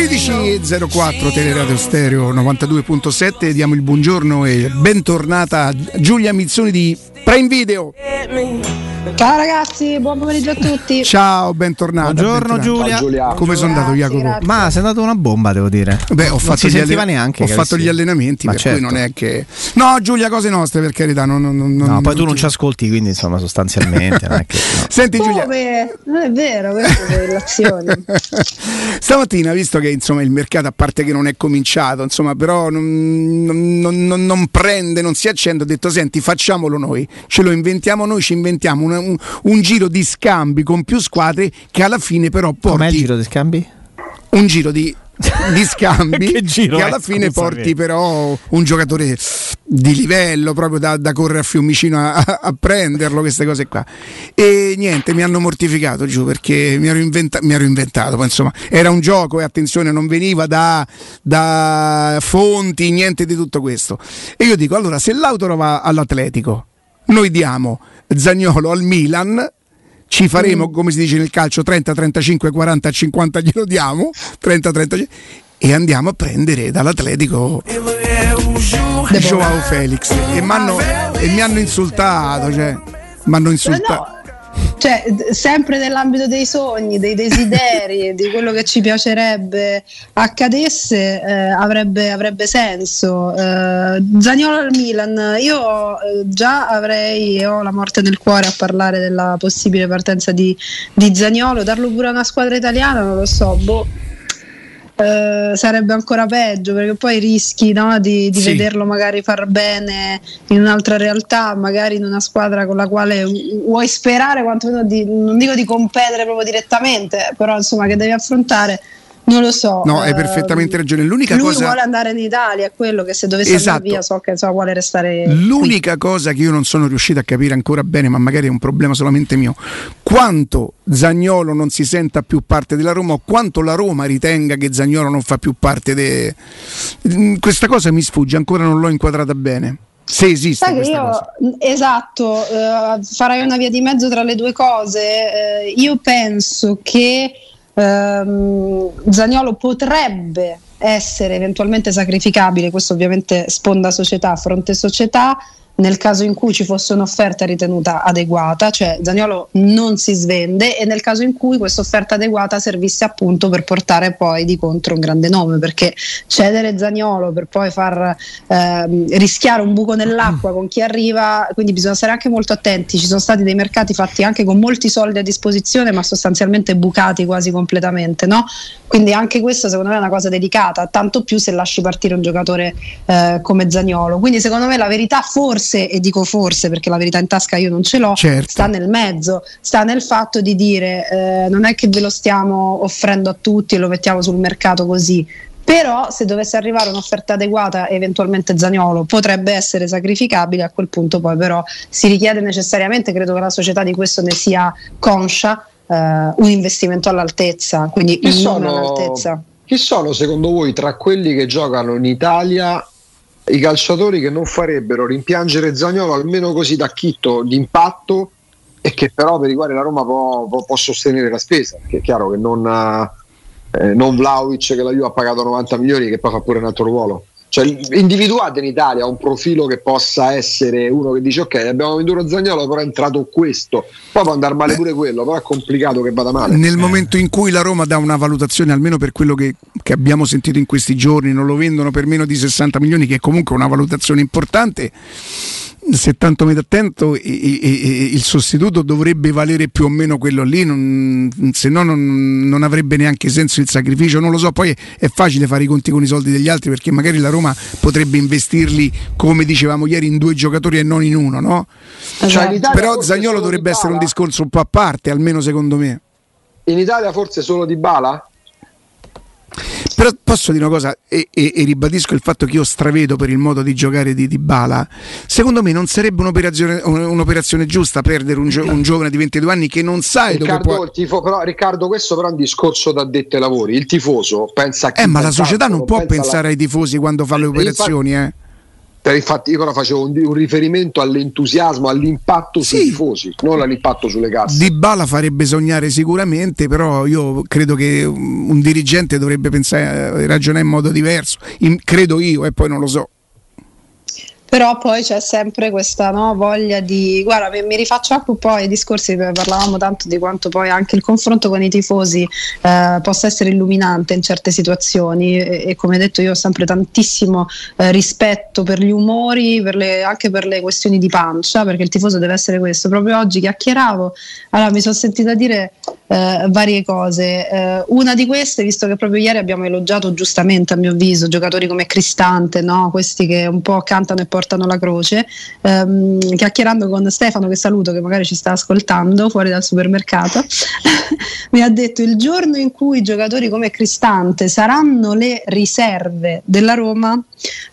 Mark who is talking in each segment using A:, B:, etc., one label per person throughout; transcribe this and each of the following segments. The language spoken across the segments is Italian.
A: 13.04 Teleradio Stereo 92.7 diamo il buongiorno e bentornata Giulia Mizzoni di Prime Video
B: Ciao ragazzi, buon pomeriggio a tutti.
A: Ciao, bentornata.
C: Buongiorno
A: bentornata.
C: Giulia.
A: Ciao, Giulia. Come sono andato Jacopo?
B: Grazie.
C: Ma sei andato una bomba, devo dire.
A: Beh, ho
C: Non
A: fatto,
C: si
A: gli, alle-
C: neanche
A: ho fatto gli allenamenti,
C: Ma
A: per
C: certo.
A: cui non è che. No, Giulia, cose nostre, per carità. Non, non, non-
C: No, poi tu non ci ascolti, quindi insomma, sostanzialmente. non è che, no.
A: Senti, Giulia.
B: Come? Non è vero, queste relazioni.
A: Stamattina, visto che insomma, il mercato, a parte che non è cominciato, insomma, però non, non- non- non prende, non si accende, ho detto: senti, facciamolo noi, ce lo inventiamo noi, ci inventiamo un, un- un giro di scambi con più squadre che alla fine però
C: Com'è il
A: porti
C: giro di scambi?
A: un giro di, di scambi
C: Che giro
A: che alla fine
C: Scusa,
A: porti però un giocatore di livello proprio da, da correre a Fiumicino a, a prenderlo queste cose qua. E niente mi hanno mortificato giù perché mi ero, inventa- mi ero inventato poi, insomma era un gioco e attenzione non veniva da, da fonti niente di tutto questo. E io dico allora se l'Autoro va all'Atletico noi diamo Zagnolo al Milan ci faremo, come si dice nel calcio, 30, 35, 40, 50 glielo diamo, 30, 35 e andiamo a prendere dall'Atletico Joao Felix e, e mi hanno insultato, cioè, mi hanno insultato.
B: Cioè, sempre nell'ambito dei sogni, dei desideri, di quello che ci piacerebbe accadesse, eh, avrebbe, avrebbe senso. Eh, Zaniolo al Milan, io eh, già avrei ho la morte nel cuore a parlare della possibile partenza di, di Zaniolo, darlo pure a una squadra italiana, non lo so, boh. Eh, sarebbe ancora peggio perché poi rischi no, di, di
A: Sì.
B: vederlo magari far bene in un'altra realtà, magari in una squadra con la quale vu- vuoi sperare quantomeno di, non dico di competere proprio direttamente, però insomma che devi affrontare, non lo so.
A: No, hai
B: Ehm,
A: perfettamente ragione. L'unica
B: lui
A: cosa-
B: vuole andare in Italia, è quello che se dovesse
A: Esatto.
B: andare via so che insomma, vuole restare qui.
A: L'unica cosa che io non sono riuscito a capire ancora bene, ma magari è un problema solamente mio, quanto Zagnolo non si senta più parte della Roma o quanto la Roma ritenga che Zagnolo non fa più parte de... Mm, Questa cosa mi sfugge, ancora non l'ho inquadrata bene. Se esiste
B: Sai io,
A: cosa.
B: esatto, eh, farai una via di mezzo tra le due cose. Eh, io penso che ehm, Zaniolo potrebbe essere eventualmente sacrificabile, questo ovviamente sponda società, fronte società, nel caso in cui ci fosse un'offerta ritenuta adeguata, cioè Zaniolo non si svende e nel caso in cui questa offerta adeguata servisse appunto per portare poi di contro un grande nome, perché cedere Zaniolo per poi far ehm, rischiare un buco nell'acqua con chi arriva, quindi bisogna stare anche molto attenti, ci sono stati dei mercati fatti anche con molti soldi a disposizione ma sostanzialmente bucati quasi completamente, no? Quindi anche questo secondo me è una cosa delicata, tanto più se lasci partire un giocatore eh, come Zaniolo. Quindi secondo me la verità forse, e dico forse perché la verità in tasca io non ce l'ho,
A: Certo.
B: sta nel mezzo, sta nel fatto di dire eh, non è che ve lo stiamo offrendo a tutti e lo mettiamo sul mercato così. Però se dovesse arrivare un'offerta adeguata, eventualmente Zaniolo potrebbe essere sacrificabile, a quel punto poi però si richiede necessariamente, credo che la società di questo ne sia conscia, eh, un investimento all'altezza, quindi
D: Chi sono,
B: all'altezza.
D: chi sono secondo voi tra quelli che giocano in Italia i calciatori che non farebbero rimpiangere Zagnolo almeno così da chitto d'impatto e che però per i quali la Roma può, può- può sostenere la spesa? Perché è chiaro che non, eh, non Vlaovic che la Juve ha pagato 90 milioni che poi fa pure un altro ruolo. Cioè, individuate in Italia un profilo che possa essere uno che dice ok abbiamo venduto Zagnolo però è entrato questo. Poi può andare male pure quello però è complicato che vada male.
A: Nel momento in cui la Roma dà una valutazione, almeno per quello che, che abbiamo sentito in questi giorni, non lo vendono per meno di 60 milioni, che è comunque una valutazione importante. Se tanto mi attento, i- i- i- il sostituto dovrebbe valere più o meno quello lì, non- se no non, non avrebbe neanche senso il sacrificio. Non lo so, poi è facile fare i conti con i soldi degli altri perché magari la Roma potrebbe investirli, come dicevamo ieri, in due giocatori e non in uno, no?
D: Cioè, Italia
A: Però Zagnolo dovrebbe essere un discorso un po' a parte, almeno secondo me.
D: in Italia forse solo di Bala
A: Però posso dire una cosa e, e- e ribadisco il fatto che io stravedo per il modo di giocare di Dybala. Secondo me non sarebbe un'operazione, un- un'operazione giusta perdere un, gio- un giovane di 22 anni che non sai dove
D: Riccardo,
A: può...
D: il tifo- però, Riccardo, questo però è un discorso da dette ai lavori. Il tifoso pensa a chi
A: Eh, ma la società non può
D: pensa
A: pensare
D: alla-
A: ai tifosi quando fa le operazioni, eh.
D: Infatti io però facevo un, un, riferimento all'entusiasmo, all'impatto sì. sui tifosi, non all'impatto sulle casse.
A: Di Bala farebbe sognare sicuramente, però io credo che un dirigente dovrebbe pensare, ragionare in modo diverso, in, credo io e poi non lo so
B: però poi c'è sempre questa no, voglia di guarda mi, mi, rifaccio anche un po' ai discorsi parlavamo tanto di quanto poi anche il confronto con i tifosi eh, possa essere illuminante in certe situazioni e, e, come detto io ho sempre tantissimo eh, rispetto per gli umori per le, anche per le questioni di pancia perché il tifoso deve essere questo proprio oggi chiacchieravo allora mi sono sentita dire eh, varie cose eh, una di queste visto che proprio ieri abbiamo elogiato giustamente a mio avviso giocatori come Cristante no? questi che un po' cantano e poi portano la croce, ehm, chiacchierando con Stefano, che saluto, che magari ci sta ascoltando fuori dal supermercato, mi ha detto il giorno in cui i giocatori come Cristante saranno le riserve della Roma,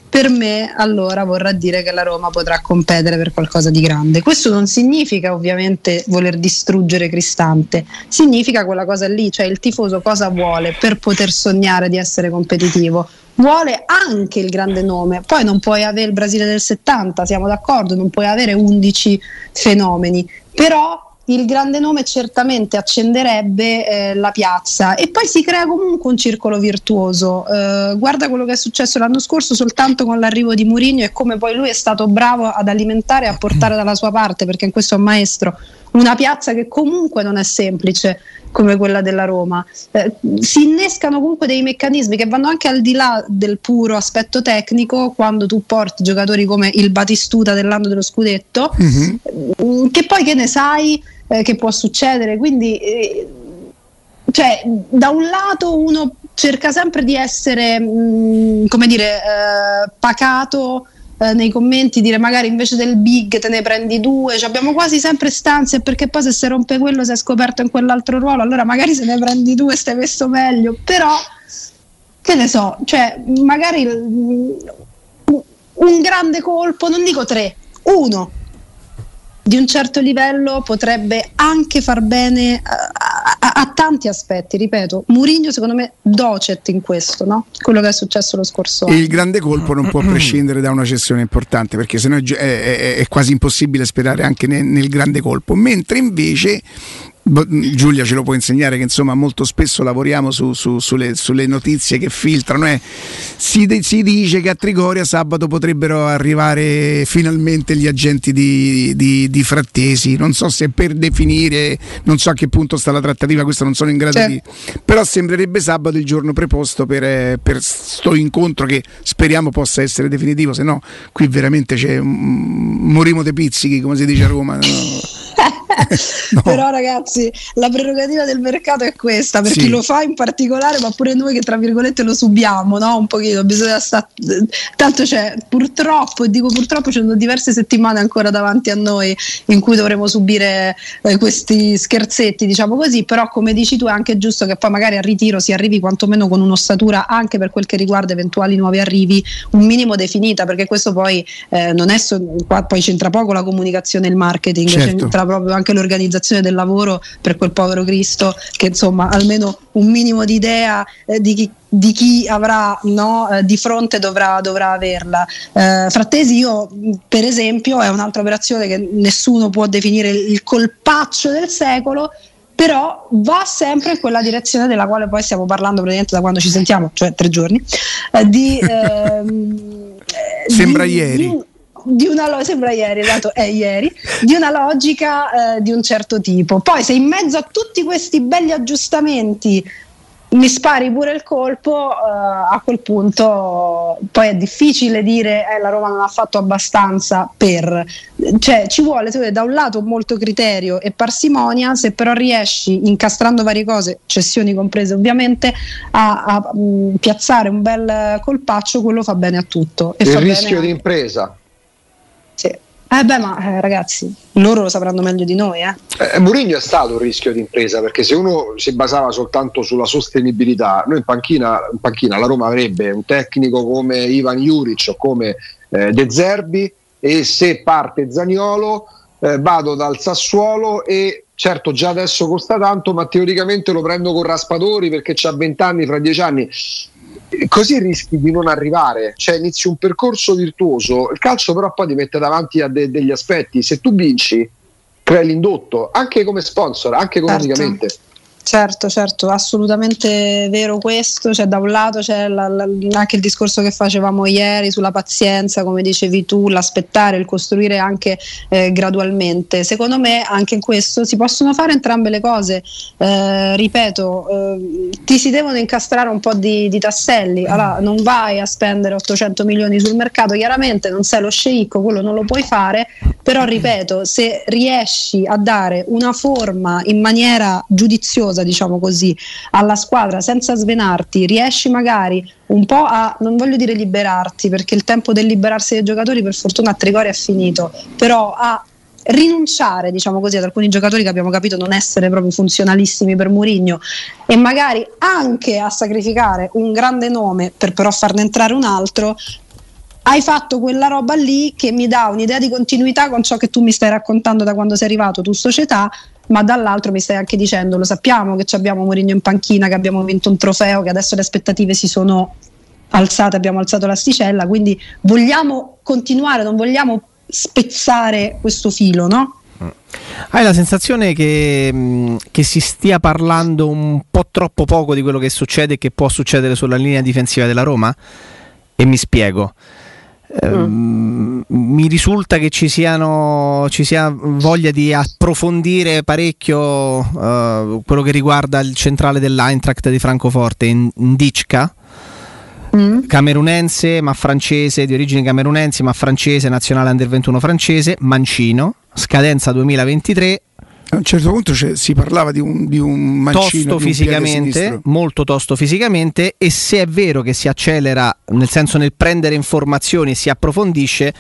B: per me allora vorrà dire che la Roma potrà competere per qualcosa di grande. Questo non significa ovviamente voler distruggere Cristante, significa quella cosa lì, cioè il tifoso cosa vuole per poter sognare di essere competitivo vuole anche il grande nome. Poi non puoi avere il Brasile del 70, siamo d'accordo, non puoi avere 11 fenomeni, però il grande nome certamente accenderebbe eh, la piazza e poi si crea comunque un circolo virtuoso. Eh, guarda quello che è successo l'anno scorso soltanto con l'arrivo di Mourinho e come poi lui è stato bravo ad alimentare e a portare dalla sua parte, perché in questo è un maestro, una piazza che comunque non è semplice come quella della Roma. Eh, si innescano comunque dei meccanismi che vanno anche al di là del puro aspetto tecnico quando tu porti giocatori come il Batistuta dell'anno dello scudetto, mm-hmm. che poi che ne sai eh, che può succedere. Quindi, eh, cioè, da un lato uno cerca sempre di essere, mh, mm, come dire, eh, pacato eh, nei commenti dire magari invece del big te ne prendi due, cioè abbiamo quasi sempre stanze perché poi se si rompe quello si è scoperto in quell'altro ruolo, allora magari se ne prendi due stai messo meglio, però che ne so, cioè magari un grande colpo, non dico tre, uno di un certo livello potrebbe anche far bene a, a, a tanti aspetti, ripeto, Murigno secondo me docet in questo, no? quello che è successo lo scorso anno.
A: Il grande colpo non può prescindere da una cessione importante perché sennò è, è, è quasi impossibile sperare anche nel, nel grande colpo, mentre invece Giulia ce lo può insegnare che insomma molto spesso lavoriamo su, su, sulle, sulle, notizie che filtrano. Eh. Si, si, dice che a Trigoria sabato potrebbero arrivare finalmente gli agenti di, di, di, Frattesi. Non so se per definire, non so a che punto sta la trattativa, questo non sono in grado certo. di. Però sembrerebbe sabato il giorno preposto per, per sto incontro che speriamo possa essere definitivo, se no qui veramente c'è un morimo de pizzichi, come si dice a Roma. No?
B: No. Però ragazzi, la prerogativa del mercato è questa, per sì. chi lo fa in particolare, ma pure noi che tra virgolette lo subiamo, no? Un pochino, bisogna stare... Tanto c'è, purtroppo, e dico purtroppo, ci sono diverse settimane ancora davanti a noi in cui dovremo subire eh, questi scherzetti, diciamo così, però come dici tu è anche giusto che poi magari al ritiro si arrivi quantomeno con un'ossatura anche per quel che riguarda eventuali nuovi arrivi, un minimo definita, perché questo poi eh, non è so, qua poi c'entra poco la comunicazione e il marketing, certo. c'entra proprio anche l'organizzazione del lavoro per quel povero Cristo che insomma almeno un minimo di idea eh, di chi di chi avrà no, eh, di fronte dovrà, dovrà averla. Eh, Frattesi, io per esempio, è un'altra operazione che nessuno può definire il colpaccio del secolo, però va sempre in quella direzione della quale poi stiamo parlando praticamente da quando ci sentiamo, cioè tre giorni, eh, di, ehm,
A: Sembra di, ieri. Di,
B: di una sembra ieri, esatto, è ieri, di una logica eh, di un certo tipo. Poi se in mezzo a tutti questi belli aggiustamenti mi spari pure il colpo, uh, a quel punto poi è difficile dire eh, la Roma non ha fatto abbastanza per, cioè ci vuole da un lato molto criterio e parsimonia, se però riesci incastrando varie cose, cessioni comprese ovviamente, a, a mh, piazzare un bel colpaccio, quello fa bene a tutto.
D: il rischio di impresa
B: eh beh, ma eh, ragazzi, loro lo sapranno meglio di noi. Eh.
D: Eh, Mourinho è stato un rischio di impresa perché se uno si basava soltanto sulla sostenibilità, noi in panchina, in panchina la Roma avrebbe un tecnico come Ivan Juric o come eh, De Zerbi e se parte Zaniolo eh, vado dal Sassuolo e certo già adesso costa tanto ma teoricamente lo prendo con Raspadori perché ha 20 anni, fra 10 anni così rischi di non arrivare, cioè inizi un percorso virtuoso. Il calcio, però, poi ti mette davanti a de- degli aspetti. Se tu vinci, crei l'indotto anche come sponsor, anche economicamente.
B: Certo, certo, assolutamente vero questo. Cioè, da un lato c'è la- la- anche il discorso che facevamo ieri sulla pazienza, come dicevi tu, l'aspettare, il costruire anche eh, gradualmente. Secondo me anche in questo si possono fare entrambe le cose. Eh, ripeto, eh, ti si devono incastrare un po' di, di tasselli. Allora, non vai a spendere 800 milioni sul mercato, chiaramente non sei lo sceicco, quello non lo puoi fare, però ripeto, se riesci a dare una forma in maniera giudiziosa, diciamo così, alla squadra senza svenarti, riesci magari un po' a, non voglio dire liberarti, perché il tempo del liberarsi dei giocatori per fortuna a Trigori è finito, però a rinunciare, diciamo così, ad alcuni giocatori che abbiamo capito non essere proprio funzionalissimi per Murigno e magari anche a sacrificare un grande nome per però farne entrare un altro, hai fatto quella roba lì che mi dà un'idea di continuità con ciò che tu mi stai raccontando da quando sei arrivato tu società ma dall'altro mi stai anche dicendo lo sappiamo che abbiamo Mourinho in panchina che abbiamo vinto un trofeo che adesso le aspettative si sono alzate abbiamo alzato l'asticella quindi vogliamo continuare non vogliamo spezzare questo filo no?
C: Hai la sensazione che, mh, che si stia parlando un po' troppo poco di quello che succede e che può succedere sulla linea difensiva della Roma? E mi spiego. Ehm, Mi risulta che ci, siano, ci sia voglia di approfondire parecchio eh, quello che riguarda il centrale dell'Eintracht di Francoforte, in, Ndicka, camerunense ma francese, di origini camerunensi ma francese, nazionale under 21 francese, mancino, scadenza 2023,
A: A un certo punto si parlava di un, di un mancino
C: tosto fisicamente, molto tosto fisicamente e se è vero che si accelera, nel senso nel prendere informazioni e si approfondisce,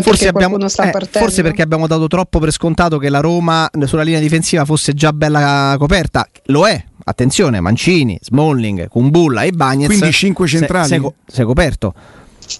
C: forse, abbiamo, eh, forse perché abbiamo dato troppo per scontato che la Roma sulla linea difensiva fosse già bella coperta, lo è. Attenzione, Mancini, Smalling, Kumbulla e Bagnez.
A: Quindi cinque
C: se-
A: centrali?
C: se- co- sei coperto.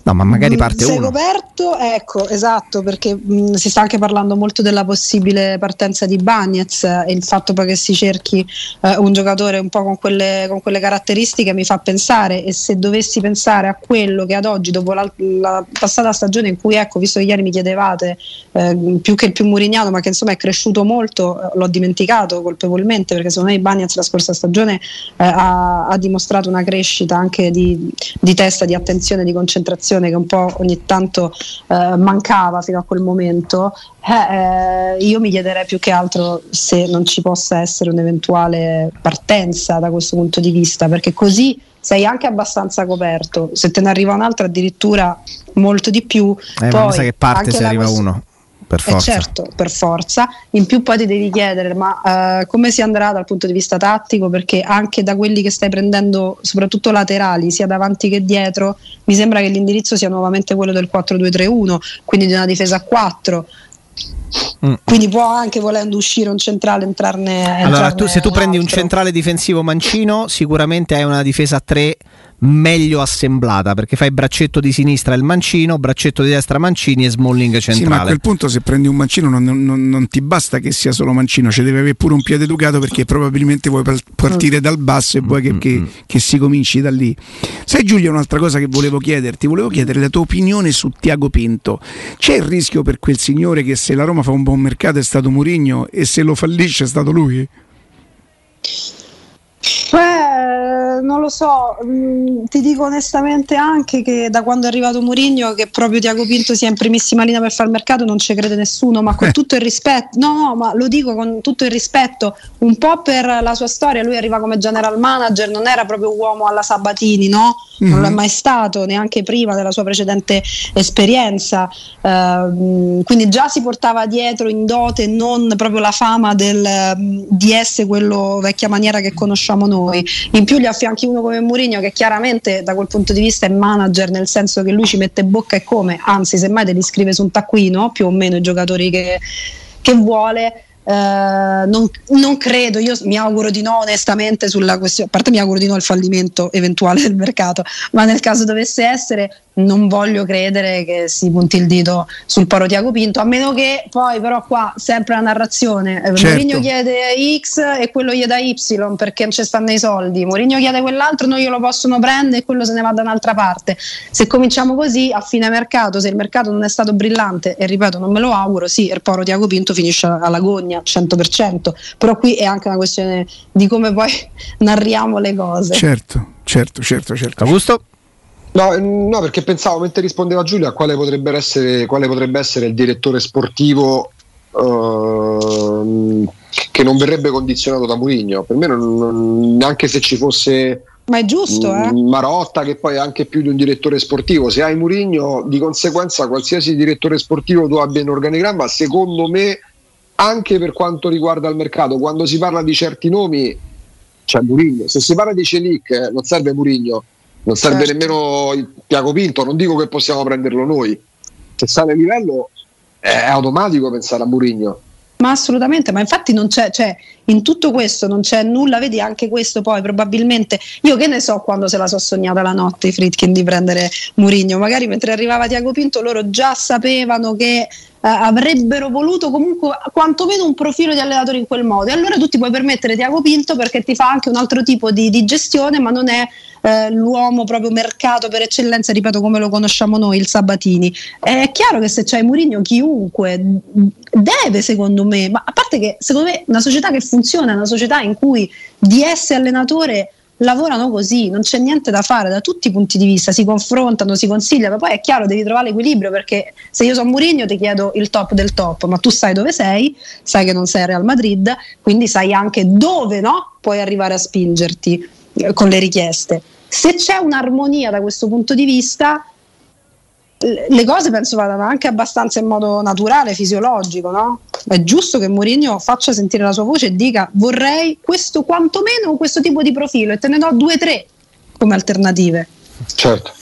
C: No, ma magari
B: Mm,
C: parte
B: sei
C: uno.
B: coperto, ecco, esatto, perché mh, si sta anche parlando molto della possibile partenza di Bagnez eh, e il fatto poi che si cerchi eh, un giocatore un po' con quelle, con quelle caratteristiche mi fa pensare e se dovessi pensare a quello che ad oggi, dopo la, la passata stagione in cui, ecco, visto che ieri mi chiedevate eh, più che il più murignano, ma che insomma è cresciuto molto, eh, l'ho dimenticato colpevolmente perché secondo me Bagnez la scorsa stagione eh, ha, ha dimostrato una crescita anche di, di testa, di attenzione, di concentrazione che un po' ogni tanto eh, mancava fino a quel momento. Eh, eh, io mi chiederei più che altro se non ci possa essere un'eventuale partenza da questo punto di vista, perché così sei anche abbastanza coperto. Se te ne arriva un'altra, addirittura molto di più.
C: Eh, ma
B: Poi
C: mi sa che parte se arriva
B: quest-
C: uno. Per
B: eh
C: forza.
B: certo, per forza. In più poi ti devi chiedere ma eh, come si andrà dal punto di vista tattico perché anche da quelli che stai prendendo, soprattutto laterali, sia davanti che dietro, mi sembra che l'indirizzo sia nuovamente quello del 4-2-3-1, quindi di una difesa a 4.
C: Mm.
B: Quindi può anche volendo uscire un centrale entrarne.
C: Allora,
B: entrarne
C: tu, se tu prendi un
B: altro.
C: centrale difensivo mancino, sicuramente hai una difesa a 3 meglio assemblata perché fai braccetto di sinistra il mancino, braccetto di destra Mancini e Smalling
A: Sì, ma a
C: centrale.
A: quel punto se prendi un mancino non, non- non ti basta che sia solo mancino, ci deve avere pure un piede educato perché probabilmente vuoi par- partire dal basso e vuoi che, che- che si cominci da lì. Sai Giulia un'altra cosa che volevo chiederti, volevo chiedere la tua opinione su Tiago Pinto. C'è il rischio per quel signore che se la Roma fa un buon mercato è stato Murigno e se lo fallisce è stato lui?
B: Non lo so, mm, ti dico onestamente anche che da quando è arrivato Mourinho che proprio Tiago Pinto sia in primissima linea per fare il mercato non ci crede nessuno, ma con
A: Eh.
B: tutto il rispetto, no, no, ma lo dico con tutto il rispetto, un po' per la sua storia, lui arriva come general manager, non era proprio uomo alla Sabatini, no? Non lo è
A: Mhm.
B: mai stato, neanche prima della sua precedente esperienza, Ehm, quindi già si portava dietro in dote non proprio la fama del, mm, di essere quello vecchia maniera che conosciamo noi. In più gli affianchi uno come Mourinho che chiaramente da quel punto di vista è manager, nel senso che lui ci mette bocca e come, anzi semmai te li scrive su un taccuino più o meno i giocatori che, che vuole. Eh, non, non, credo, io mi auguro di no onestamente sulla questione, a parte mi auguro di no al fallimento eventuale del mercato, ma nel caso dovesse essere non voglio credere che si punti il dito sul poro Tiago Pinto, a meno che poi però qua sempre la narrazione, eh, certo. Mourinho chiede X e quello gli dà Y perché non ci stanno i soldi, Mourinho chiede quell'altro, non glielo possono prendere e quello se ne va da un'altra parte. Se cominciamo così a fine mercato, se il mercato non è stato brillante e ripeto non me lo auguro, sì, il poro Tiago Pinto finisce alla gogna 100%, però qui è anche una questione di come poi narriamo le cose.
A: Certo, certo, certo, certo.
C: Augusto?
D: No, no, perché pensavo mentre rispondeva Giulia quale potrebbe essere, quale potrebbe essere il direttore sportivo uh, che non verrebbe condizionato da Mourinho. Per me, non, non, neanche se ci fosse
B: ma è giusto, eh?
D: Marotta, che poi è anche più di un direttore sportivo. Se hai Mourinho, di conseguenza, qualsiasi direttore sportivo tu abbia in organigramma, secondo me, anche per quanto riguarda il mercato, quando si parla di certi nomi, c'è Mourinho. Se si parla di Celic, eh, non serve Mourinho non serve certo. nemmeno il Pinto, non dico che possiamo prenderlo noi. Se sale il livello è automatico pensare a Murigno.
B: Ma assolutamente, ma infatti non c'è, cioè, in tutto questo non c'è nulla, vedi anche questo poi probabilmente, io che ne so quando se la so sognata la notte i Fritkin di prendere Murigno, magari mentre arrivava Tiago Pinto loro già sapevano che eh, avrebbero voluto comunque quantomeno un profilo di allenatore in quel modo. E allora tu ti puoi permettere Tiago Pinto perché ti fa anche un altro tipo di, di gestione, ma non è eh, l'uomo proprio mercato per eccellenza, ripeto come lo conosciamo noi, il Sabatini. È chiaro che se c'hai Murigno chiunque deve secondo me, ma a parte che secondo me una società che funziona è una società in cui essere allenatore lavorano così, non c'è niente da fare da tutti i punti di vista, si confrontano, si consigliano, poi è chiaro devi trovare l'equilibrio perché se io sono Murigno ti chiedo il top del top, ma tu sai dove sei, sai che non sei a Real Madrid, quindi sai anche dove no, puoi arrivare a spingerti con le richieste. Se c'è un'armonia da questo punto di vista, le cose penso vadano anche abbastanza in modo naturale, fisiologico, no? È giusto che Mourinho faccia sentire la sua voce e dica vorrei questo quantomeno questo tipo di profilo e te ne do due o tre come alternative.
D: Certo.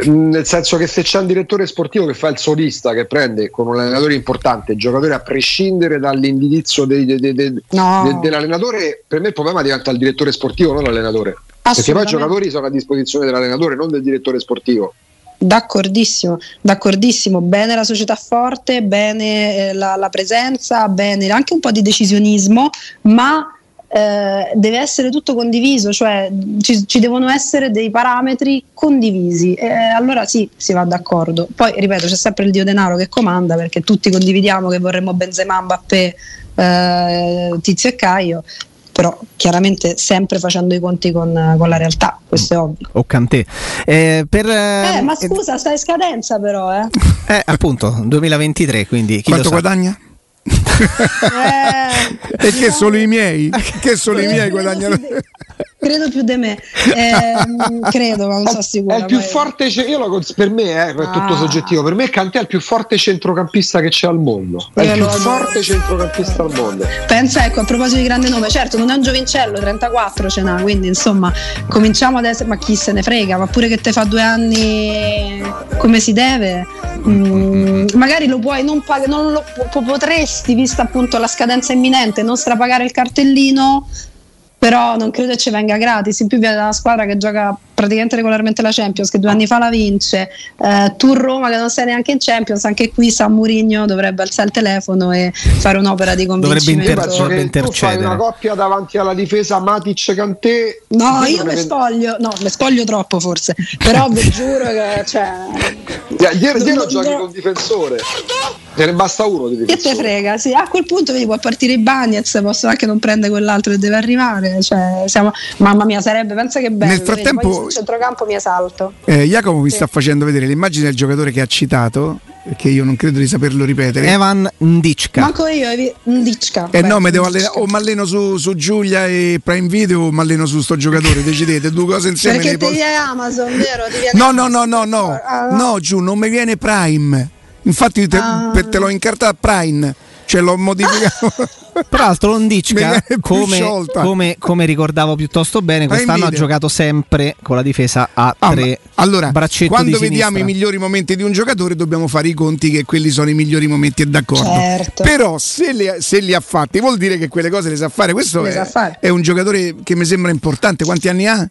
D: Eh, nel senso che se c'è un direttore sportivo che fa il solista, che prende con un allenatore importante il giocatore a prescindere dall'indirizzo de, de, de, no. dell'allenatore, per me il problema diventa il direttore sportivo, non l'allenatore. Perché poi i giocatori sono a disposizione dell'allenatore, non del direttore sportivo.
B: D'accordissimo, d'accordissimo, bene la società forte, bene eh, la, la, presenza, bene anche un po' di decisionismo, ma eh, deve essere tutto condiviso, cioè ci, ci, devono essere dei parametri condivisi e allora sì, si va d'accordo. Poi ripeto, c'è sempre il dio denaro che comanda perché tutti condividiamo che vorremmo Benzema, Mbappé, eh, Tizio e Caio, però chiaramente sempre facendo i conti con, con la realtà, questo è ovvio.
C: O Cantè. Eh, per,
B: eh, ma scusa, sta in scadenza però, eh?
C: eh appunto, 2023, quindi...
A: Quanto guadagna? eh, e che solo i miei? Che solo i miei guadagnano
B: credo più di me. Eh, credo ma non so sicuro
D: è il più poi... forte io lo, per me eh, è tutto ah. soggettivo. Per me Cantè è il più forte centrocampista che c'è al mondo. È io il più forte centrocampista al mondo.
B: Pensa ecco a proposito di grande nome certo non è un giovincello 34 ce n'ha quindi insomma cominciamo ad essere ma chi se ne frega ma pure che te fa due anni come si deve mm, magari lo puoi non pagare non lo potresti, vista appunto la scadenza imminente, non strapagare il cartellino, però non credo ci venga gratis. In più viene da una squadra che gioca praticamente regolarmente la Champions, che due anni fa la vince. Eh, tu Roma che non sei neanche in Champions, anche qui San Murigno dovrebbe alzare il telefono e fare un'opera di convincimento.
C: Dovrebbe inter-
D: tu fai una coppia davanti alla difesa Matic Cantè.
B: No, io mi spoglio, no, mi spoglio troppo forse, però vi giuro che cioè,
D: ieri, ieri giochi con un difensore. Te ne basta uno di
B: Che te frega, sì. A quel punto vedi, può partire i Bagnets, posso anche non prendere quell'altro che deve arrivare. Cioè, siamo... Mamma mia, sarebbe, pensa che bello.
A: Nel frattempo,
B: centrocampo mi esalto.
A: Eh, Jacopo mi sta facendo vedere l'immagine del giocatore che ha citato, che io non credo di saperlo ripetere.
C: Evan Ndicka.
B: Manco io, Ndicka.
A: Eh Beh, no, devo allenare, o mi alleno su, su, Giulia e Prime Video o mi alleno su sto giocatore, decidete, due cose insieme.
B: Perché ti viene Amazon, vero?
A: no, no, no, no, no, ah, no, no, giù, non mi viene Prime. Infatti te, ah. te l'ho incartata Prime, cioè l'ho modificato.
C: Peraltro Londicca, come, come, come, ricordavo piuttosto bene, quest'anno ha giocato sempre con la difesa a ah, tre.
A: allora, quando vediamo i migliori momenti di un giocatore dobbiamo fare i conti che quelli sono i migliori momenti, è d'accordo. Certo. Però se li, se li, ha fatti vuol dire che quelle cose le sa fare. Questo è, fare. è un giocatore che mi sembra importante. Quanti anni ha?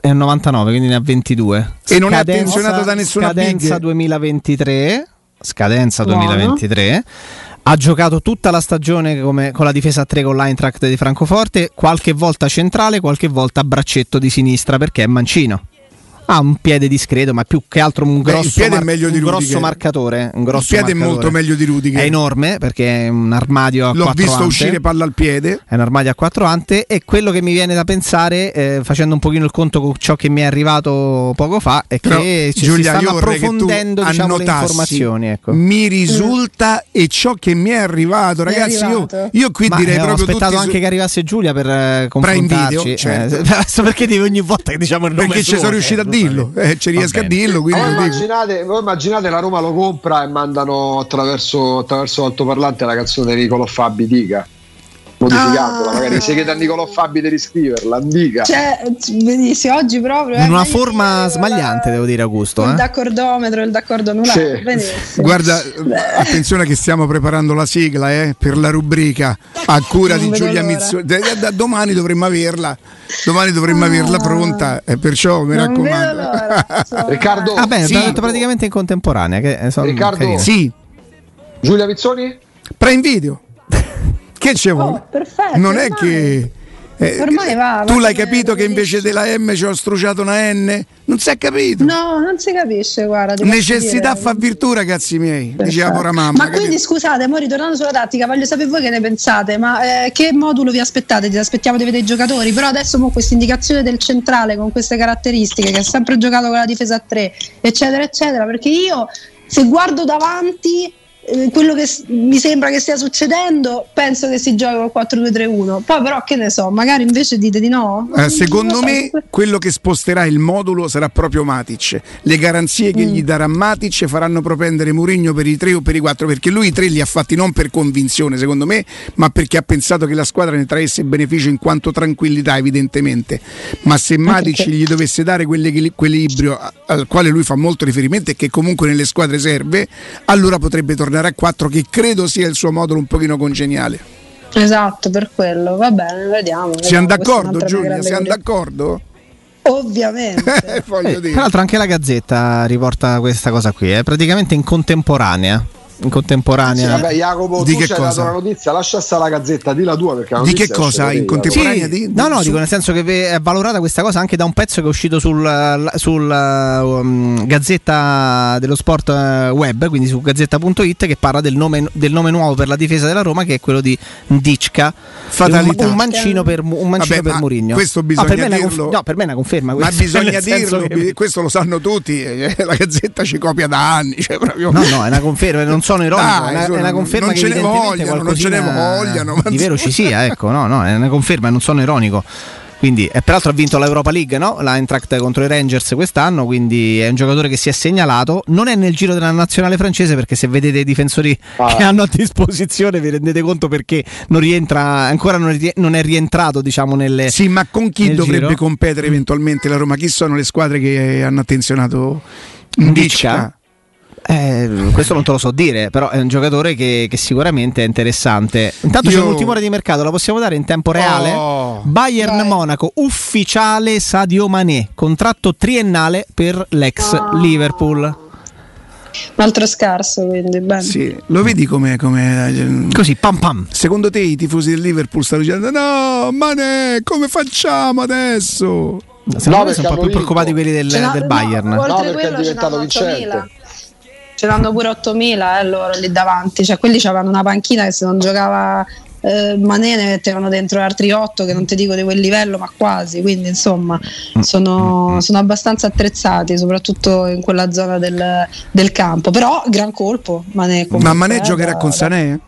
C: È 99, quindi ne ha 22.
A: E non è attenzionato da nessuna
C: scadenza big. 2023. Scadenza 2023. Buono. Ha giocato tutta la stagione come, con la difesa a 3 con l'Eintracht di Francoforte, qualche volta centrale, qualche volta a braccetto di sinistra perché è mancino ha un piede discreto, ma più che altro un grosso, Beh, mar- un grosso marcatore. Un grosso
A: il piede marcatore. è molto meglio di Rudiger.
C: È enorme perché è un armadio a
A: L'ho
C: quattro
A: visto
C: ante.
A: uscire palla al piede.
C: È un armadio a quattro ante. E quello che mi viene da pensare, eh, facendo un pochino il conto con ciò che mi è arrivato poco fa, è Però, che ci Giulia, si stanno approfondendo diciamo, le informazioni. Ecco.
A: Mi risulta mm. e ciò che mi è arrivato, ragazzi. È io, io, qui
C: ma
A: direi
C: eh,
A: proprio.
C: Ho aspettato
A: tutti
C: anche su... che arrivasse Giulia per eh, confrontarci. Video,
A: eh, certo.
C: eh, perché devi ogni volta che diciamo il nome
A: Perché ci sono riuscito a dirlo. Eh, riesca a dirlo. Voi
D: immaginate, voi, immaginate, la Roma lo compra e mandano attraverso, attraverso l'altoparlante la canzone di Nicolò Fabi Dica modificandola, ah. magari si chiede a Nicolò Fabi di riscriverla, dica.
B: Cioè, benissimo, oggi proprio.
C: In una forma smagliante, devo dire, Augusto.
B: Il
C: eh?
B: d'accordometro, il d'accordo annullato.
A: Sì. Guarda, Beh. attenzione che stiamo preparando la sigla eh, per la rubrica a cura non di Giulia Mizzo. Da, da, domani dovremmo averla. Domani dovremmo ah. averla pronta, e perciò mi non raccomando.
D: Riccardo,
C: ah, beh, sì. detto praticamente in contemporanea. Che
D: eh, Riccardo,
A: carine. sì.
D: Giulia Mizzoni?
A: Pre in video. Che c'è
B: oh, perfetto,
A: Non è che. Eh, ormai va. Tu l'hai capito che invece della M ci ho strusciato una N? Non si è capito?
B: No, non si capisce, guarda.
A: Necessità fa virtù, ragazzi miei, Perfetto. diceva pora mamma.
B: Ma capito? quindi scusate, mo ritornando sulla tattica, voglio sapere voi che ne pensate, ma eh, che modulo vi aspettate? Ti aspettiamo di vedere i giocatori, però adesso con questa indicazione del centrale con queste caratteristiche che ha sempre giocato con la difesa a 3, eccetera, eccetera, perché io se guardo davanti eh, quello che mi sembra che stia succedendo, penso che si giochi col 4-2-3-1. Poi, però, che ne so, magari invece dite di no.
A: Eh, secondo me, quello che sposterà il modulo sarà proprio Matic. Le garanzie che mm. gli darà Matic faranno propendere Mourinho per i 3 o per i 4, perché lui i 3 li ha fatti non per convinzione, secondo me, ma perché ha pensato che la squadra ne traesse beneficio in quanto tranquillità, evidentemente. Ma se Matic gli dovesse dare quell'equilibrio al quale lui fa molto riferimento e che comunque nelle squadre serve, allora potrebbe tornare tornerà a 4 che credo sia il suo modulo un pochino congeniale.
B: Esatto, per quello. Va bene, vediamo.
A: Siamo d'accordo Giulia, siamo d'accordo?
B: Ovviamente.
C: eh, tra l'altro anche la Gazzetta riporta questa cosa qui, è eh, praticamente in contemporanea in contemporanea.
D: Sì, vabbè, Jacopo, di tu che cosa? la notizia, lascia stare la gazzetta, di la tua perché
A: Di che cosa? In contemporanea? Sì, di,
C: no, no, su... dico nel senso che è valorata questa cosa anche da un pezzo che è uscito sul, sul um, Gazzetta dello Sport uh, web, quindi su gazzetta.it che parla del nome, del nome, nuovo per la difesa della Roma che è quello di Ndicca.
A: Fatalità.
C: Un, un mancino per, un mancino Vabbè, per Mourinho.
A: Questo bisogna
C: no, per
A: dirlo.
C: Conf- no, per me è una conferma.
A: Ma bisogna dirlo, che... questo lo sanno tutti. Eh, la Gazzetta ci copia da anni. Cioè proprio...
C: No, no, è una conferma. Non sono ironico, Dai, è, una, è una conferma
A: non
C: ce
A: ne vogliano, non ce ne vogliano.
C: Di vero ci sia, ecco, no, no, è una conferma, non sono ironico. Quindi, e peraltro ha vinto l'Europa League, no? l'Eintracht contro i Rangers quest'anno, quindi è un giocatore che si è segnalato. Non è nel giro della nazionale francese perché se vedete i difensori ah. che hanno a disposizione vi rendete conto perché non rientra, ancora non è rientrato diciamo nelle...
A: Sì, ma con chi dovrebbe giro? competere eventualmente la Roma? Chi sono le squadre che hanno attenzionato Ndicca?
C: Eh, questo non te lo so dire, però è un giocatore che, che sicuramente è interessante. Intanto Io... c'è un'ultima ora di mercato, la possiamo dare in tempo reale? Oh, Bayern dai. Monaco, ufficiale Sadio Mané, contratto triennale per l'ex oh. Liverpool.
B: Un altro scarso, quindi bene.
A: Sì, lo vedi come
C: così pam pam.
A: Secondo te i tifosi del Liverpool stanno dicendo "No, Mané, come facciamo adesso?"
C: Secondo no, me sono un po' più preoccupati quelli del, del Bayern.
B: No, oltre no, perché è diventato vincente ce l'hanno pure 8000 eh, loro lì davanti, cioè quelli avevano una panchina che se non giocava eh, Mané ne mettevano dentro altri 8 che non ti dico di quel livello ma quasi, quindi insomma mm. sono, mm. sono abbastanza attrezzati soprattutto in quella zona del, del campo, però gran colpo Mané.
A: Ma Mané eh, giocherà con Sané?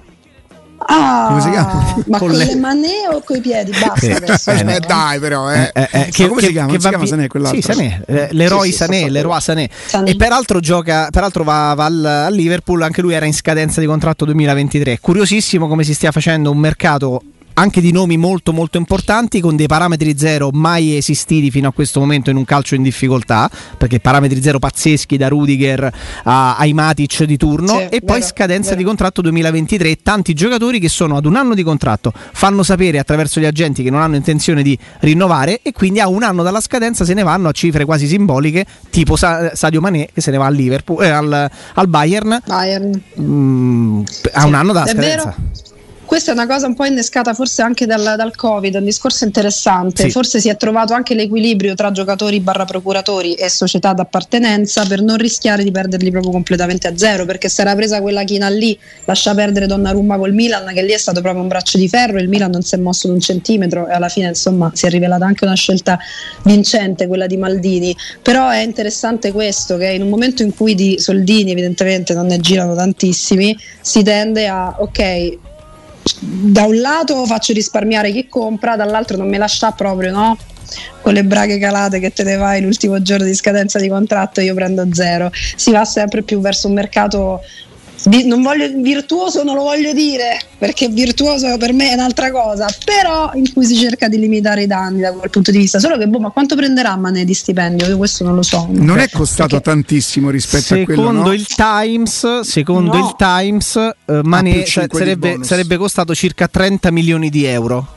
B: Ah, come si chiama? Ma con, con le... le manè o coi piedi? Basta
A: sì. eh, dai, però, eh.
C: eh, eh che, come che, si chiama? Che si chiama Sané quell'altro? Sì, Sané, eh, l'eroe sì, sì, Sané, l'eroe Sané. Sané. E peraltro gioca, peraltro va, va al, al, Liverpool, anche lui era in scadenza di contratto 2023. Curiosissimo come si stia facendo un mercato anche di nomi molto molto importanti con dei parametri zero mai esistiti fino a questo momento in un calcio in difficoltà perché parametri zero pazzeschi da Rudiger a, ai Matic di turno sì, e vero, poi scadenza vero. di contratto 2023 tanti giocatori che sono ad un anno di contratto fanno sapere attraverso gli agenti che non hanno intenzione di rinnovare e quindi a un anno dalla scadenza se ne vanno a cifre quasi simboliche tipo Sa- Sadio Mané che se ne va al Liverpool eh, al, al Bayern,
B: Bayern.
C: Mm, a un anno dalla scadenza
B: vero? Questa è una cosa un po' innescata forse anche dal, dal Covid, un discorso interessante. Sì. Forse si è trovato anche l'equilibrio tra giocatori barra procuratori e società d'appartenenza per non rischiare di perderli proprio completamente a zero, perché se era presa quella china lì, lascia perdere Donnarumma col Milan, che lì è stato proprio un braccio di ferro, il Milan non si è mosso di un centimetro e alla fine insomma si è rivelata anche una scelta vincente quella di Maldini. Però è interessante questo, che in un momento in cui di soldini evidentemente non ne girano tantissimi, si tende a ok da un lato faccio risparmiare chi compra, dall'altro non me lascia proprio, no? Con le braghe calate che te ne vai l'ultimo giorno di scadenza di contratto, io prendo zero. Si va sempre più verso un mercato non voglio, virtuoso non lo voglio dire perché virtuoso per me è un'altra cosa però in cui si cerca di limitare i danni da quel punto di vista. Solo che boh ma quanto prenderà Mane di stipendio? Io questo non lo so.
A: Non è costato perché tantissimo rispetto
C: secondo
A: a quello no?
C: il Times secondo no. il Times uh, Mane sarebbe, sarebbe costato circa 30 milioni di euro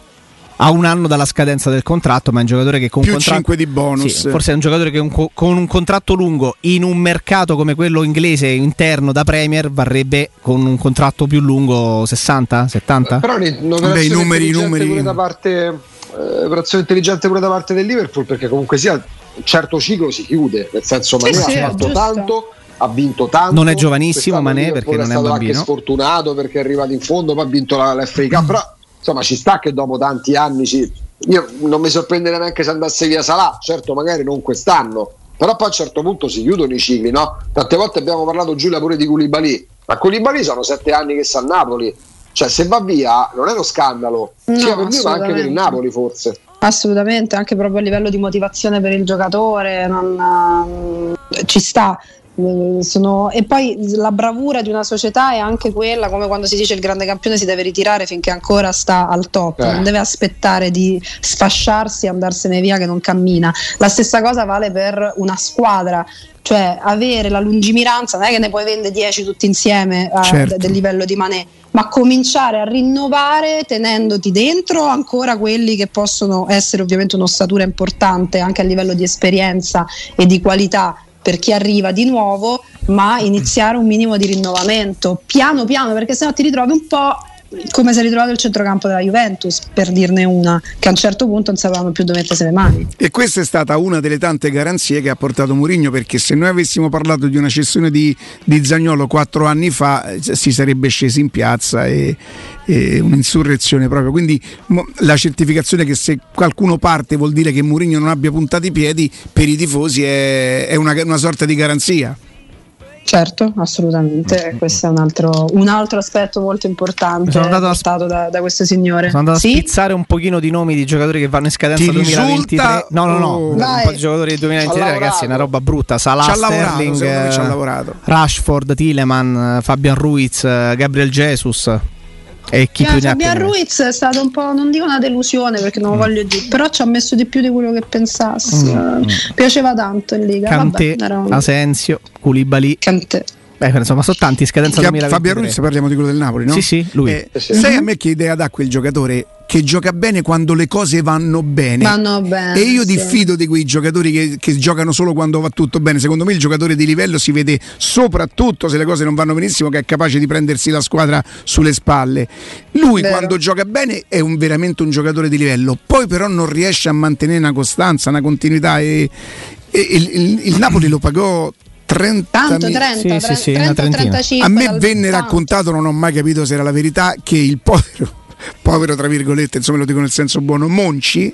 C: a un anno dalla scadenza del contratto, ma è un giocatore che con
A: più
C: contratto,
A: 5 di bonus.
C: Sì, forse è un giocatore che un, con un contratto lungo in un mercato come quello inglese interno da Premier varrebbe con un contratto più lungo 60, 70?
D: Però Beh, i numeri, i numeri. Pure da parte, eh, operazione intelligente pure da parte del Liverpool perché comunque sia un certo ciclo si chiude, nel senso Mané sì, ha fatto tanto ha vinto tanto.
C: Non è giovanissimo Mané perché non è, un bambino. È
D: stato anche sfortunato perché è arrivato in fondo, poi ha vinto la, la FA Cup, però insomma ci sta che dopo tanti anni ci... io non mi sorprenderei neanche se andasse via Salà, certo magari non quest'anno, però poi a un certo punto si chiudono i cicli, no? Tante volte abbiamo parlato Giulia pure di Koulibaly, ma Koulibaly sono sette anni che sta a Napoli, cioè se va via non è uno scandalo, no, sia per lui ma anche per il Napoli forse.
B: Assolutamente, anche proprio a livello di motivazione per il giocatore, non, uh, ci sta. Eh, sono... E poi la bravura di una società è anche quella, come quando si dice il grande campione si deve ritirare finché ancora sta al top, eh. non deve aspettare di sfasciarsi e andarsene via che non cammina. La stessa cosa vale per una squadra, cioè avere la lungimiranza, non è che ne puoi vendere 10 tutti insieme a, certo. del livello di Manè, ma cominciare a rinnovare tenendoti dentro ancora quelli che possono essere ovviamente un'ossatura importante anche a livello di esperienza e di qualità per chi arriva di nuovo, ma iniziare un minimo di rinnovamento. Piano piano, perché sennò ti ritrovi un po' come si è ritrovato il centrocampo della Juventus, per dirne una, che a un certo punto non sapevano più dove mettersi le mani.
A: E questa è stata una delle tante garanzie che ha portato Mourinho, perché se noi avessimo parlato di una cessione di, di Zagnolo quattro anni fa, eh, si sarebbe scesi in piazza e, e un'insurrezione proprio. Quindi la certificazione che se qualcuno parte vuol dire che Mourinho non abbia puntato i piedi, per i tifosi è, è una, una sorta di garanzia.
B: Certo, assolutamente, questo è un altro, un altro aspetto molto importante sono andato portato da, da, questo signore.
C: Sono andato sì? a spizzare un pochino di nomi di giocatori che vanno in scadenza Ti 2023. No, no, no, oh. un po' di giocatori del 2023, ragazzi, è una roba brutta. Salah, ci Sterling, lavorato, Rashford, Tileman, Fabian Ruiz, Gabriel Jesus. E chi
B: più Fabian Ruiz è stato un po', non dico una delusione perché non mm. voglio dire, però ci ha messo di più di quello che pensassi. Mm. Piaceva tanto in Liga.
C: Cantè, Vabbè, Asensio, Koulibaly.
B: Cantè.
C: Beh, insomma, sono tanti scadenza 2023.
A: Fabio Ruiz, parliamo di quello del Napoli, no?
C: Sì, sì, lui.
A: Eh, sai a me che idea dà quel giocatore che gioca bene quando le cose vanno bene.
B: Vanno bene.
A: E io sì. diffido di quei giocatori che, che, giocano solo quando va tutto bene. Secondo me il giocatore di livello si vede soprattutto se le cose non vanno benissimo, che è capace di prendersi la squadra sulle spalle. Lui Vero. quando gioca bene è un, veramente un giocatore di livello, poi però non riesce a mantenere una costanza, una continuità e, e il, il, il Napoli lo pagò 30
B: Tanto, 30, sì, sì, sì, 30 35,
A: a me venne tanto. raccontato, non ho mai capito se era la verità, che il povero, povero tra virgolette, insomma lo dico nel senso buono, Monci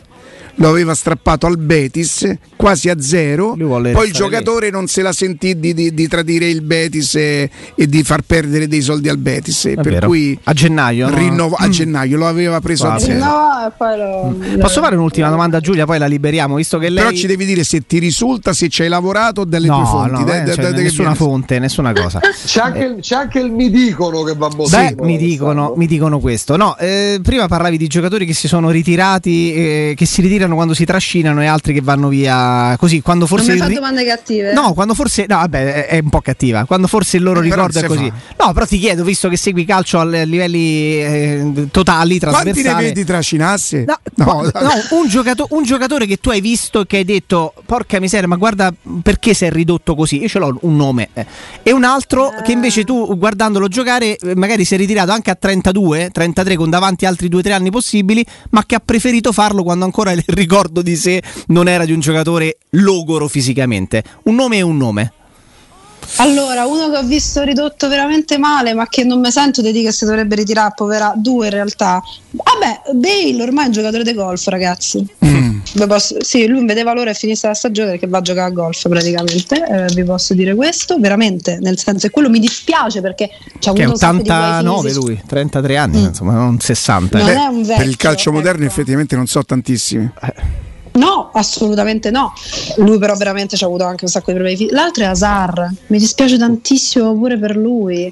A: lo aveva strappato al Betis quasi a zero, poi il giocatore lì. non se la sentì di, di, di tradire il Betis e, e, di far perdere dei soldi al Betis, per
C: vero.
A: cui
C: a gennaio,
A: rinnovo, a mm. gennaio lo aveva preso a zero.
B: No, lo,
C: mm. Posso fare un'ultima domanda a Giulia, poi la liberiamo, visto che lei...
A: Però ci devi dire se ti risulta, se ci hai lavorato dalle
C: no,
A: tue fonti.
C: No, da, da, da, nessuna fonte, nessuna cosa.
D: C'è anche, c'è anche, il mi dicono che va
C: Beh, mi dicono, mi dicono questo. No, eh, prima parlavi di giocatori che si sono ritirati, eh, che si ritirano quando si trascinano e altri che vanno via così. Quando forse.
B: Non mi ri- domande cattive.
C: No, quando forse. No, vabbè, è un po' cattiva. Quando forse il loro eh, ricordo è così. Fa. No, però ti chiedo, visto che segui calcio a livelli eh, totali, trasversali.
A: Quanti ne vedi trascinarsi?
C: No, no, no un, giocato- un, giocatore che tu hai visto e che hai detto, porca miseria, ma guarda perché si è ridotto così. Io ce l'ho un nome. Eh. E un altro che invece tu, guardandolo giocare, magari si è ritirato anche a 32, 33 con davanti altri 2-3 anni possibili, ma che ha preferito farlo quando ancora il ricordo di sé non era di un giocatore logoro fisicamente. Un nome è un nome.
B: Allora, uno che ho visto ridotto veramente male, ma che non mi sento di dire che si dovrebbe ritirare, povera, due in realtà. Vabbè, Bale ormai è un giocatore di golf, ragazzi. Mm. Posso, sì, lui vede valore e finisce la stagione perché va a giocare a golf praticamente. Eh, vi posso dire questo, veramente, nel senso che quello mi dispiace perché c'ha
C: che 89 lui, 33 anni, mm. insomma, non 60.
B: Non un vecchio,
A: per il calcio moderno ecco. effettivamente non so tantissimi.
B: Eh. No, assolutamente no. Lui però veramente ci ha avuto anche un sacco di problemi. L'altro è Azar, mi dispiace tantissimo pure per lui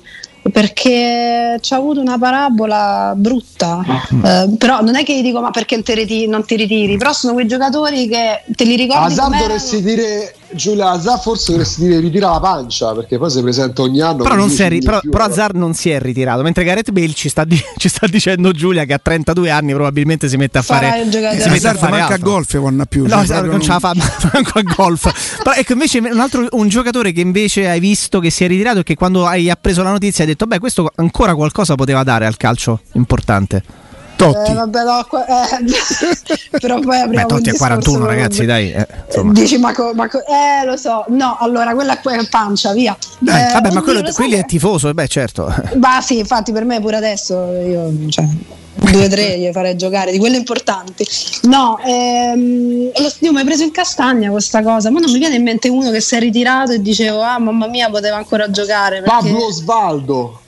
B: perché ci ha avuto una parabola brutta. Eh, però non è che gli dico ma perché non ti ritiri, però sono quei giocatori che te li ricordi.
D: Azar dovresti dire Giulia Azar forse dovresti dire ritira la pancia perché poi si presenta ogni anno.
C: Però, non ri- però, più, però Azar non si è ritirato. Mentre Gareth Bale ci sta, di- ci sta, dicendo Giulia che a 32 anni probabilmente si mette a fare.
A: Eh, si mette a fare manca a golf ha più.
C: No, cioè, non ce la fa manco a golf. però ecco invece un altro un giocatore che invece hai visto che si è ritirato e che quando hai appreso la notizia hai detto beh questo ancora qualcosa poteva dare al calcio importante.
A: Totti.
B: Eh, vabbè, no, eh, però poi apriamo
C: Beh, Totti è 41 ragazzi, dai. Eh,
B: Dici, ma, co, ma co, eh, lo so. No, allora quella è pancia, via.
C: Dai, eh, vabbè, ma quello, quelli è tifoso, beh, certo.
B: Ma sì, infatti per me pure adesso io cioè, due o tre gli farei giocare di quelle importanti. No, ehm, io mi hai preso in castagna questa cosa, ma non mi viene in mente uno che si è ritirato e dicevo "Ah, mamma mia, poteva ancora giocare".
D: Perché... Pablo Osvaldo.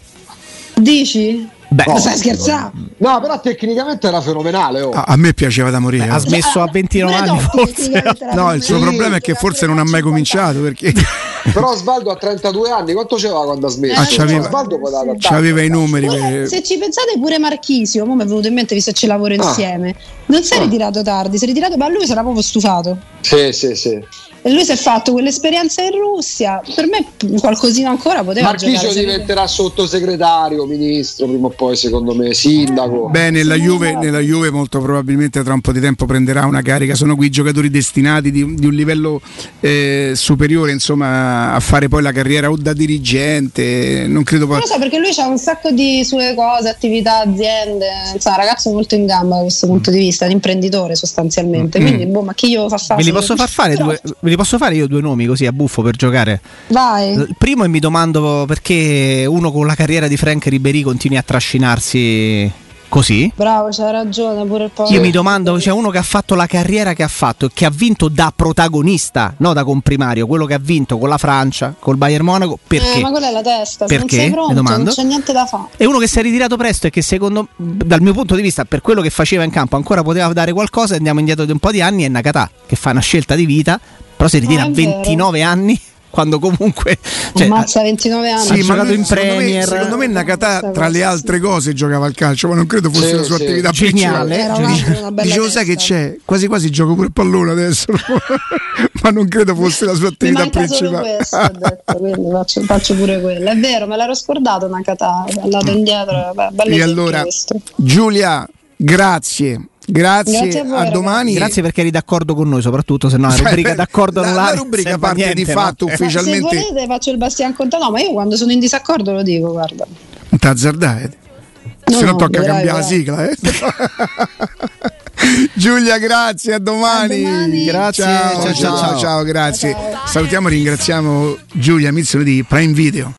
B: Dici?
C: Beh,
B: no, stai scherzando?
D: No, però tecnicamente era fenomenale. Oh.
A: A, a, me piaceva da morire. Beh,
C: ha smesso a 29 anni. No, forse.
A: no il suo sì, problema è che forse non ha mai cominciato. Perché...
D: però Svaldo ha 32 anni. Quanto c'aveva quando ha smesso?
A: Ah, c'aveva, c'aveva i numeri. Pure,
B: Se ci pensate, pure Marchisio, mi è venuto in mente visto che ci lavoro ah. insieme. Non si è ah. ritirato tardi, si è ritirato, ma lui sarà proprio stufato.
D: Sì, sì, sì.
B: E lui si è fatto quell'esperienza in Russia. Per me qualcosina ancora poteva
D: Marchisio diventerà sottosegretario, ministro, prima o poi, secondo me, sindaco.
A: Beh, nella Juve, nella Juve, molto probabilmente tra un po' di tempo prenderà una carica. Sono qui giocatori destinati di, di un livello eh, superiore, insomma, a fare poi la carriera o da dirigente. Non credo poi.
B: Non lo so, perché lui ha un sacco di sue cose, attività, aziende. Insomma, ragazzo molto in gamba da questo punto di vista, l'imprenditore sostanzialmente. Mm. Quindi, boh, ma chi io fa fare?
C: Ve li posso far fare due Ve li posso fare io due nomi così a buffo per giocare?
B: Vai.
C: Il primo e mi domando perché uno con la carriera di Frank Ribery continui a trascinarsi Così?
B: Bravo, c'ha ragione pure il
C: povero. Io mi domando, c'è cioè uno che ha fatto la carriera che ha fatto, che ha vinto da protagonista, no da comprimario, quello che ha vinto con la Francia, col Bayern Monaco, perché?
B: Eh, ma quella è la testa,
C: perché?
B: non pronto, non c'è niente da fare.
C: E uno che si è ritirato presto e che secondo, dal mio punto di vista, per quello che faceva in campo, ancora poteva dare qualcosa, andiamo indietro di un po' di anni, è Nakata, che fa una scelta di vita, però si ritira a 29 vero. anni quando comunque
B: cioè, Ammazza 29 anni.
C: sì, ha giocato in Premier
A: me, secondo me Nakata tra le altre cose giocava al calcio ma non credo fosse sì, la sua sì. attività
C: geniale
A: dicevo sai che c'è? Quasi quasi gioco pure pallone adesso ma non credo fosse la sua attività principale.
B: questo, detto, quindi faccio, faccio, pure quello. È vero me l'ero scordato Nakata è andato indietro
A: e allora
B: questo.
A: Giulia grazie Grazie, Grazie a, voi, a domani.
C: Grazie perché eri d'accordo con noi, soprattutto se no la cioè, rubrica d'accordo
A: la,
C: non la,
A: la rubrica parte niente, di fatto no? ufficialmente.
B: Ma se volete faccio il Bastian Conta, no, ma io quando sono in disaccordo lo dico, guarda.
A: Non t'azzardare. No, se no tocca cambiare la sigla, eh. Giulia, grazie, a domani.
B: a domani.
C: Grazie,
A: ciao, ciao, ciao, ciao, ciao grazie. Salutiamo e ringraziamo Giulia Mizzolo di Prime Video.